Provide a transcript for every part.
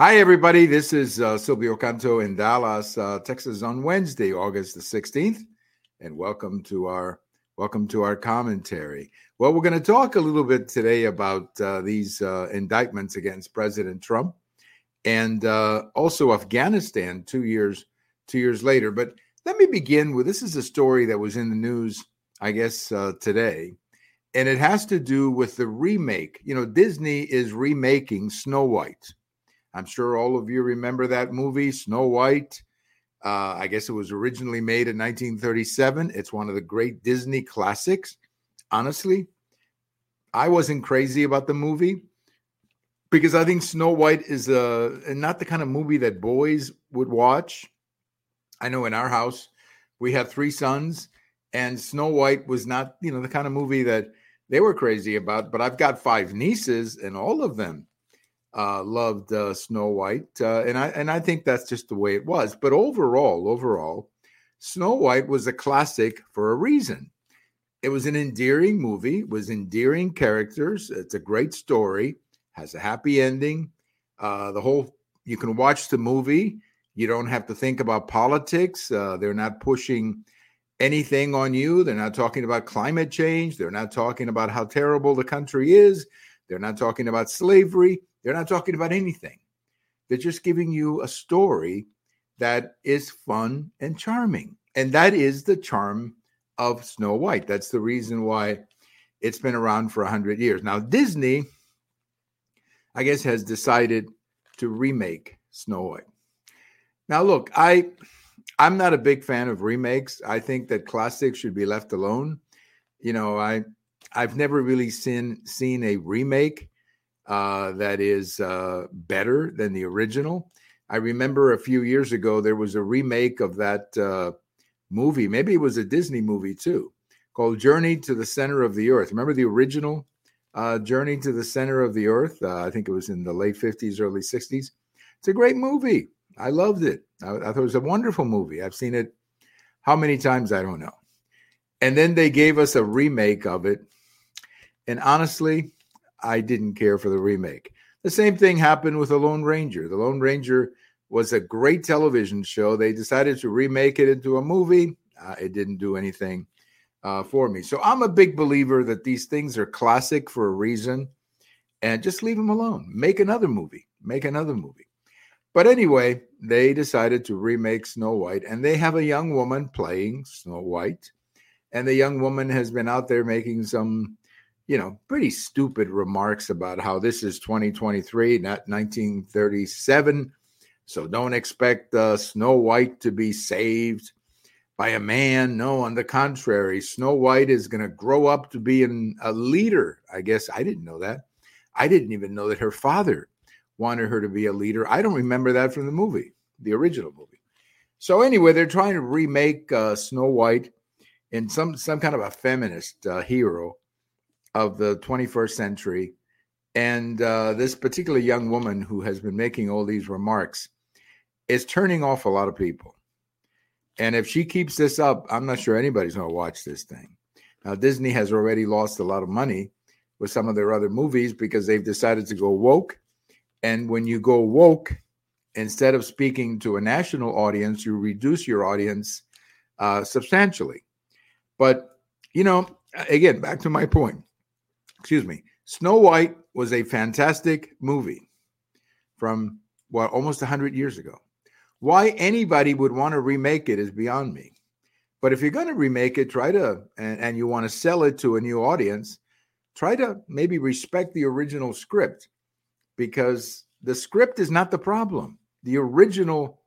Hi, everybody. This is uh, Silvio Canto in Dallas, uh, Texas, on Wednesday, August the sixteenth, and welcome to our welcome to our commentary. Well, we're going to talk a little bit today about uh, these uh, indictments against President Trump, and uh, also Afghanistan two years two years later. But let me begin with this is a story that was in the news, I guess, uh, today, and it has to do with the remake. You know, Disney is remaking Snow White I'm sure all of you remember that movie, Snow White. Uh, I guess it was originally made in 1937. It's one of the great Disney classics. Honestly, I wasn't crazy about the movie because I think Snow White is a not the kind of movie that boys would watch. I know in our house we have three sons, and Snow White was not, you know, the kind of movie that they were crazy about. But I've got five nieces, and all of them uh, loved uh, Snow White, uh, and I and I think that's just the way it was. But overall, overall, Snow White was a classic for a reason. It was an endearing movie, was endearing characters. It's a great story, has a happy ending. Uh, the whole you can watch the movie. You don't have to think about politics. Uh, they're not pushing anything on you. They're not talking about climate change. They're not talking about how terrible the country is. They're not talking about slavery they're not talking about anything. They're just giving you a story that is fun and charming. And that is the charm of Snow White. That's the reason why it's been around for 100 years. Now, Disney, I guess, has decided to remake Snow White. Now, look, I. I'm not a big fan of remakes. I think that classics should be left alone. You know, I I've never really seen seen a remake uh, that is uh, better than the original. I remember a few years ago there was a remake of that uh, movie. Maybe it was a Disney movie too, called Journey to the Center of the Earth. Remember the original uh, Journey to the Center of the Earth? Uh, I think it was in the late 50s, early 60s. It's a great movie. I loved it. I, I thought it was a wonderful movie. I've seen it how many times? I don't know. And then they gave us a remake of it. And honestly, I didn't care for the remake. The same thing happened with The Lone Ranger. The Lone Ranger was a great television show. They decided to remake it into a movie. Uh, it didn't do anything uh, for me. So I'm a big believer that these things are classic for a reason and just leave them alone. Make another movie. Make another movie. But anyway, they decided to remake Snow White and they have a young woman playing Snow White. And the young woman has been out there making some you know, pretty stupid remarks about how this is 2023, not 1937. So don't expect uh, Snow White to be saved by a man. No, on the contrary, Snow White is going to grow up to be an, a leader. I guess I didn't know that. I didn't even know that her father wanted her to be a leader. I don't remember that from the movie, the original movie. So anyway, they're trying to remake uh, Snow White in some some kind of a feminist uh, hero of the 21st century. And uh, this particular young woman who has been making all these remarks is turning off a lot of people. And if she keeps this up, I'm not sure anybody's going to watch this thing. Now, Disney has already lost a lot of money with some of their other movies because they've decided to go woke. And when you go woke, instead of speaking to a national audience, you reduce your audience uh, substantially. But, you know, again, back to my point excuse me, Snow White was a fantastic movie from what almost 100 years ago. Why anybody would want to remake it is beyond me. But if you're going to remake it, try to, and, and you want to sell it to a new audience, try to maybe respect the original script because the script is not the problem. The original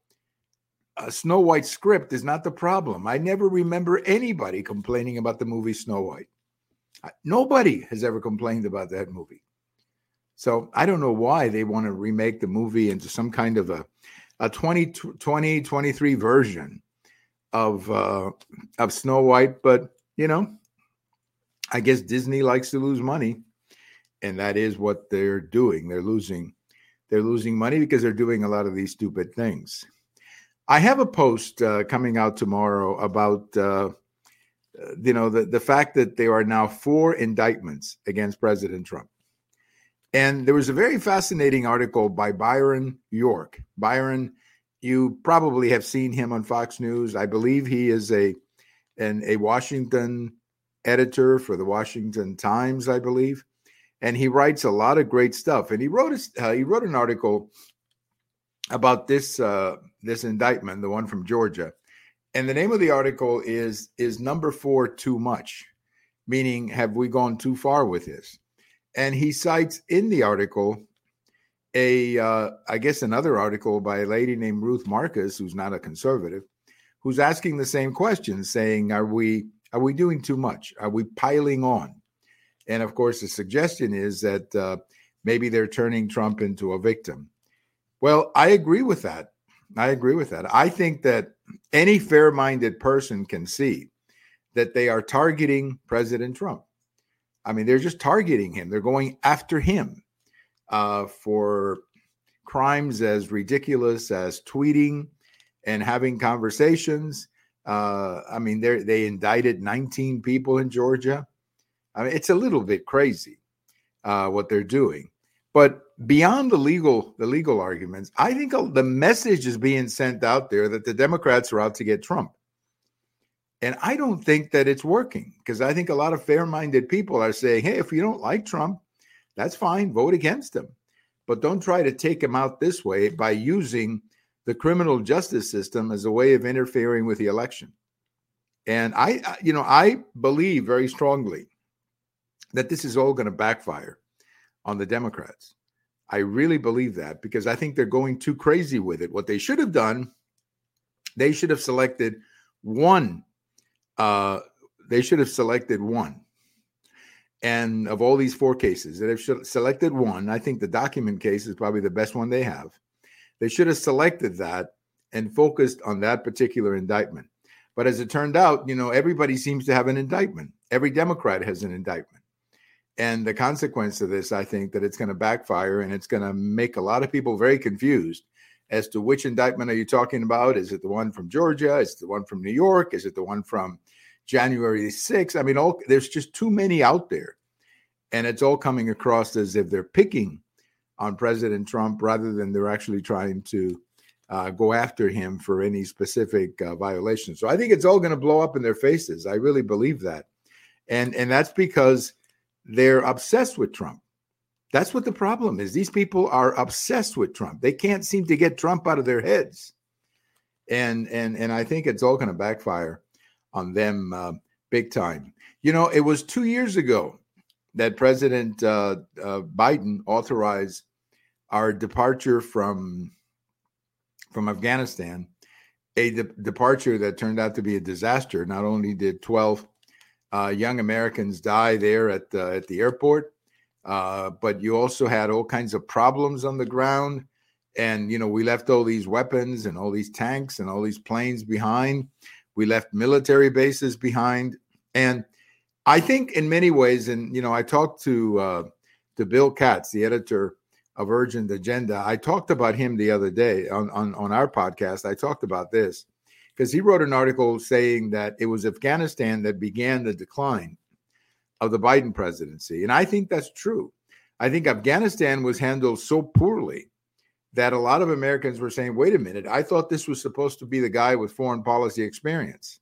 uh, Snow White script is not the problem. I never remember anybody complaining about the movie Snow White. Nobody has ever complained about that movie. So I don't know why they want to remake the movie into some kind of a a 20, 20 23 version of uh, of Snow White, but you know, I guess Disney likes to lose money, and that is what they're doing. They're losing they're losing money because they're doing a lot of these stupid things. I have a post uh, coming out tomorrow about uh, you know, the, the fact that there are now four indictments against President Trump. And there was a very fascinating article by Byron York. Byron, you probably have seen him on Fox News. I believe he is a an, a Washington editor for the Washington Times, I believe, and he writes a lot of great stuff. And he wrote a, uh, he wrote an article about this uh, this indictment, the one from Georgia, and the name of the article is is number four too much, meaning have we gone too far with this? And he cites in the article a uh, I guess another article by a lady named Ruth Marcus, who's not a conservative, who's asking the same question, saying, "Are we are we doing too much? Are we piling on?" And of course, the suggestion is that uh, maybe they're turning Trump into a victim. Well, I agree with that. I agree with that. I think that any fair minded person can see that they are targeting President Trump. I mean, they're just targeting him, they're going after him uh, for crimes as ridiculous as tweeting and having conversations. Uh, I mean, they they indicted 19 people in Georgia. I mean, it's a little bit crazy uh, what they're doing. But beyond the legal the legal arguments, I think the message is being sent out there that the Democrats are out to get Trump. And I don't think that it's working because I think a lot of fair-minded people are saying, "Hey, if you don't like Trump, that's fine, vote against him. But don't try to take him out this way by using the criminal justice system as a way of interfering with the election." And I you know, I believe very strongly that this is all going to backfire on the Democrats. I really believe that because I think they're going too crazy with it. What they should have done, they should have selected one. Uh, they should have selected one. And of all these four cases, they have selected one. I think the document case is probably the best one they have. They should have selected that and focused on that particular indictment. But as it turned out, you know, everybody seems to have an indictment. Every Democrat has an indictment. And the consequence of this, I think that it's going to backfire and it's going to make a lot of people very confused as to which indictment are you talking about? Is it the one from Georgia? Is it the one from New York? Is it the one from January 6th? I mean, all there's just too many out there. And it's all coming across as if they're picking on President Trump rather than they're actually trying to uh, go after him for any specific uh, violations. So I think it's all going to blow up in their faces. I really believe that. And and that's because they're obsessed with Trump. That's what the problem is. These people are obsessed with Trump. They can't seem to get Trump out of their heads. And and and I think it's all going to backfire on them uh, big time. You know, it was two years ago that President uh, uh, Biden authorized our departure from from Afghanistan, a de- departure that turned out to be a disaster. Not only did 12 uh, young Americans die there at the, at the airport. Uh, but you also had all kinds of problems on the ground. And, you know, we left all these weapons and all these tanks and all these planes behind. We left military bases behind. And I think in many ways, and, you know, I talked to, uh, to Bill Katz, the editor of Urgent Agenda. I talked about him the other day on, on, on our podcast. I talked about this because he wrote an article saying that it was Afghanistan that began the decline of the Biden presidency. And I think that's true. I think Afghanistan was handled so poorly that a lot of Americans were saying, wait a minute, I thought this was supposed to be the guy with foreign policy experience.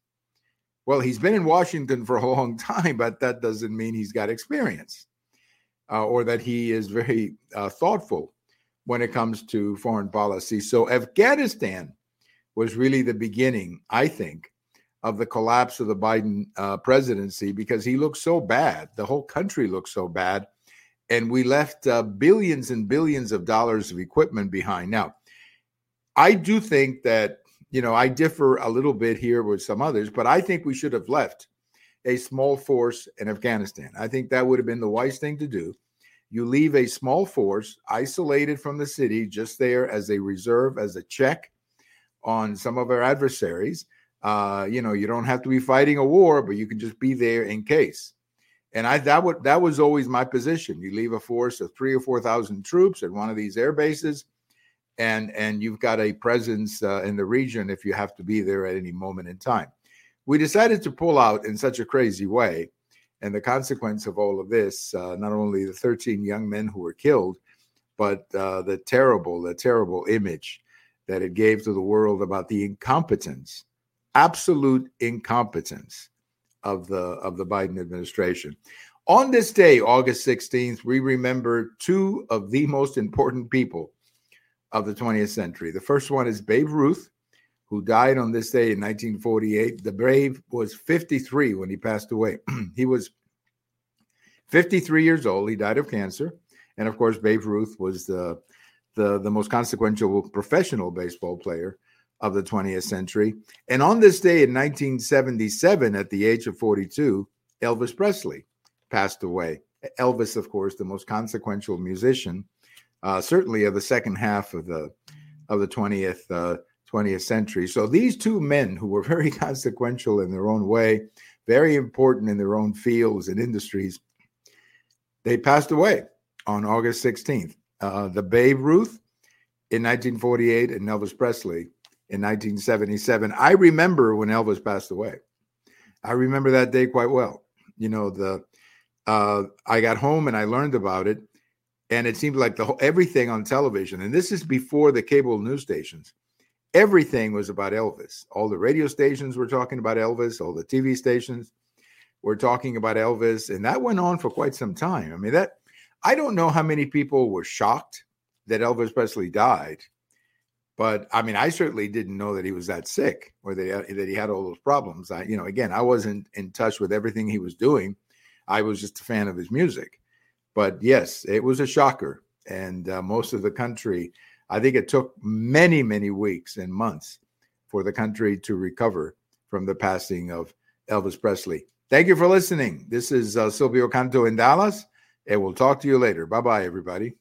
Well, he's been in Washington for a long time, but that doesn't mean he's got experience uh, or that he is very uh, thoughtful when it comes to foreign policy. So, Afghanistan was really the beginning, I think, of the collapse of the Biden uh, presidency because he looked so bad. The whole country looked so bad. And we left uh, billions and billions of dollars of equipment behind. Now, I do think that, you know, I differ a little bit here with some others, but I think we should have left a small force in Afghanistan. I think that would have been the wise thing to do. You leave a small force isolated from the city, just there as a reserve, as a check on some of our adversaries. Uh, you know, you don't have to be fighting a war, but you can just be there in case. And I that would that was always my position. You leave a force of three or four thousand troops at one of these air bases, and and you've got a presence uh, in the region if you have to be there at any moment in time. We decided to pull out in such a crazy way, and the consequence of all of this, uh, not only the 13 young men who were killed, but uh, the terrible, the terrible image that it gave to the world about the incompetence, absolute incompetence of the of the Biden administration. On this day, August 16th, we remember two of the most important people of the 20th century. The first one is Babe Ruth, who died on this day in 1948. The Brave was 53 when he passed away. he was 53 years old. He died of cancer. And of course, Babe Ruth was the, the, the most consequential professional baseball player of the 20th century. And on this day in 1977, at the age of 42, Elvis Presley passed away. Elvis, of course, the most consequential musician, uh, certainly of the second half of the of the 20th uh, 20th century. So these two men who were very consequential in their own way, very important in their own fields and industries, they passed away on August 16th. Uh, the Babe Ruth in 1948 and Elvis Presley in 1977. I remember when Elvis passed away. I remember that day quite well. You know, the uh, I got home and I learned about it, and it seemed like the whole, everything on television, and this is before the cable news stations, everything was about Elvis. All the radio stations were talking about Elvis, all the TV stations were talking about Elvis, and that went on for quite some time. I mean, that I don't know how many people were shocked that Elvis Presley died, but I mean, I certainly didn't know that he was that sick or that he, that he had all those problems. I, you know, again, I wasn't in touch with everything he was doing. I was just a fan of his music. But yes, it was a shocker. And uh, most of the country, I think it took many, many weeks and months for the country to recover from the passing of Elvis Presley. Thank you for listening. This is uh, Silvio Canto in Dallas, and we'll talk to you later. Bye bye, everybody.